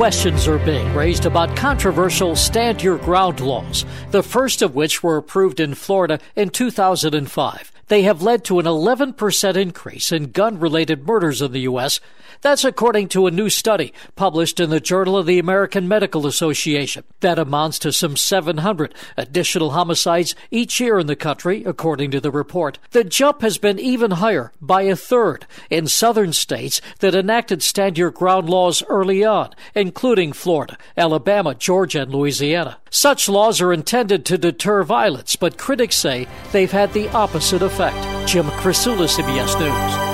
Questions are being raised about controversial stand your ground laws, the first of which were approved in Florida in 2005. They have led to an 11% increase in gun related murders in the U.S. That's according to a new study published in the Journal of the American Medical Association. That amounts to some 700 additional homicides each year in the country, according to the report. The jump has been even higher by a third in southern states that enacted stand your ground laws early on, including Florida, Alabama, Georgia, and Louisiana. Such laws are intended to deter violence, but critics say they've had the opposite effect. Jim Krasula, CBS News.